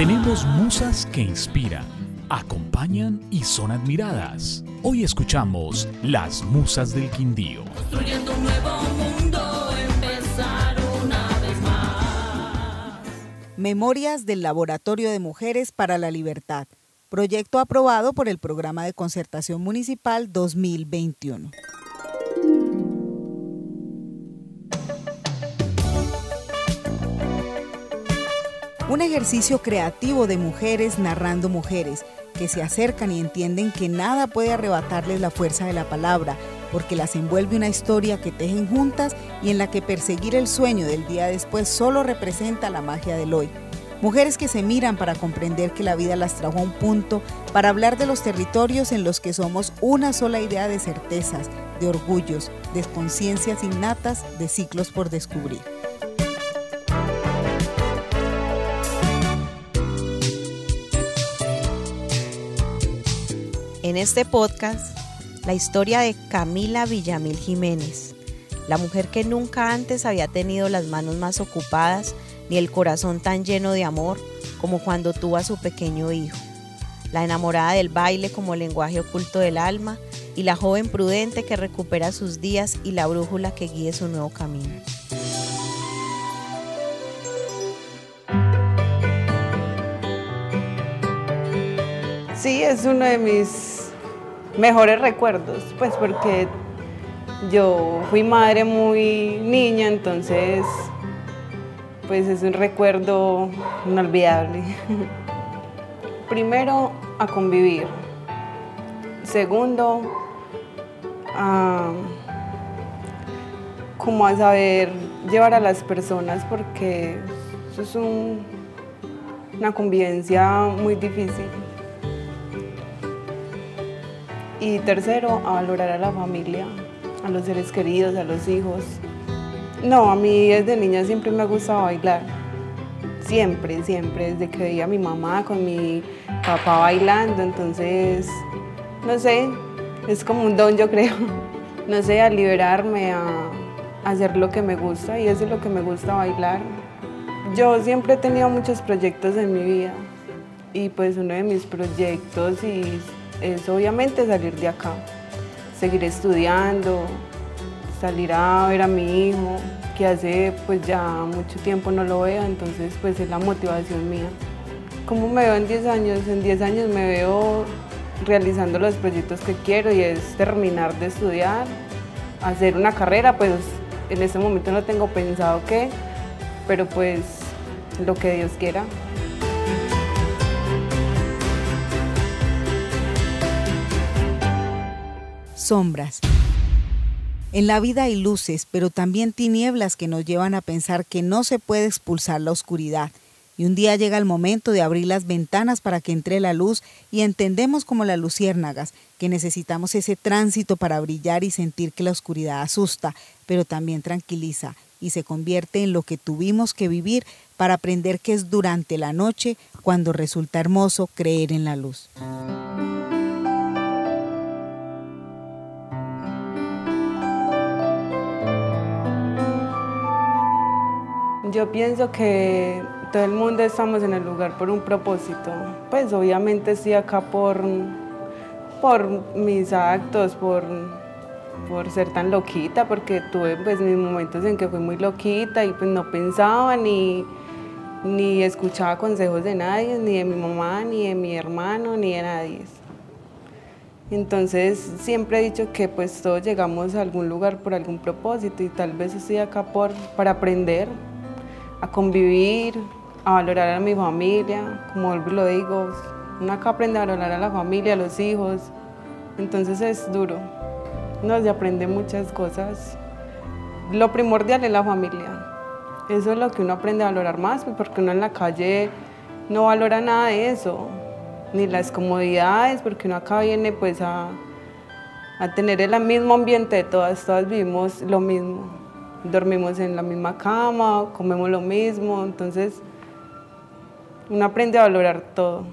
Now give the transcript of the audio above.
Tenemos musas que inspiran, acompañan y son admiradas. Hoy escuchamos Las Musas del Quindío. Construyendo un nuevo mundo, empezar una vez más. Memorias del Laboratorio de Mujeres para la Libertad. Proyecto aprobado por el Programa de Concertación Municipal 2021. Un ejercicio creativo de mujeres narrando mujeres que se acercan y entienden que nada puede arrebatarles la fuerza de la palabra, porque las envuelve una historia que tejen juntas y en la que perseguir el sueño del día después solo representa la magia del hoy. Mujeres que se miran para comprender que la vida las trajo a un punto, para hablar de los territorios en los que somos una sola idea de certezas, de orgullos, de conciencias innatas, de ciclos por descubrir. En este podcast, la historia de Camila Villamil Jiménez, la mujer que nunca antes había tenido las manos más ocupadas ni el corazón tan lleno de amor como cuando tuvo a su pequeño hijo, la enamorada del baile como lenguaje oculto del alma y la joven prudente que recupera sus días y la brújula que guíe su nuevo camino. Sí, es uno de mis mejores recuerdos, pues porque yo fui madre muy niña, entonces pues es un recuerdo inolvidable. Primero, a convivir. Segundo, a, como a saber llevar a las personas porque eso es un- una convivencia muy difícil. Y tercero, a valorar a la familia, a los seres queridos, a los hijos. No, a mí desde niña siempre me ha gustado bailar. Siempre, siempre, desde que veía a mi mamá con mi papá bailando, entonces, no sé, es como un don yo creo. No sé, a liberarme, a, hacer lo que me gusta y eso es lo que me gusta bailar. Yo siempre he tenido muchos proyectos en mi vida y pues uno de mis proyectos y es obviamente salir de acá, seguir estudiando, salir a ver a mi hijo, que hace pues ya mucho tiempo no lo veo, entonces pues es la motivación mía. ¿Cómo me veo en 10 años? En 10 años me veo realizando los proyectos que quiero y es terminar de estudiar, hacer una carrera, pues en este momento no tengo pensado qué, pero pues lo que Dios quiera. Sombras. En la vida hay luces, pero también tinieblas que nos llevan a pensar que no se puede expulsar la oscuridad. Y un día llega el momento de abrir las ventanas para que entre la luz y entendemos como las luciérnagas que necesitamos ese tránsito para brillar y sentir que la oscuridad asusta, pero también tranquiliza y se convierte en lo que tuvimos que vivir para aprender que es durante la noche cuando resulta hermoso creer en la luz. Yo pienso que todo el mundo estamos en el lugar por un propósito. Pues obviamente estoy acá por, por mis actos, por, por ser tan loquita, porque tuve pues mis momentos en que fui muy loquita y pues no pensaba ni, ni escuchaba consejos de nadie, ni de mi mamá, ni de mi hermano, ni de nadie. Entonces siempre he dicho que pues todos llegamos a algún lugar por algún propósito y tal vez estoy acá por, para aprender, a convivir, a valorar a mi familia, como lo digo, uno acá aprende a valorar a la familia, a los hijos, entonces es duro, no se aprende muchas cosas. Lo primordial es la familia, eso es lo que uno aprende a valorar más, porque uno en la calle no valora nada de eso, ni las comodidades, porque uno acá viene pues a, a tener el mismo ambiente de todas, todas vivimos lo mismo, dormimos en la misma cama, comemos lo mismo, entonces uno aprende a valorar todo.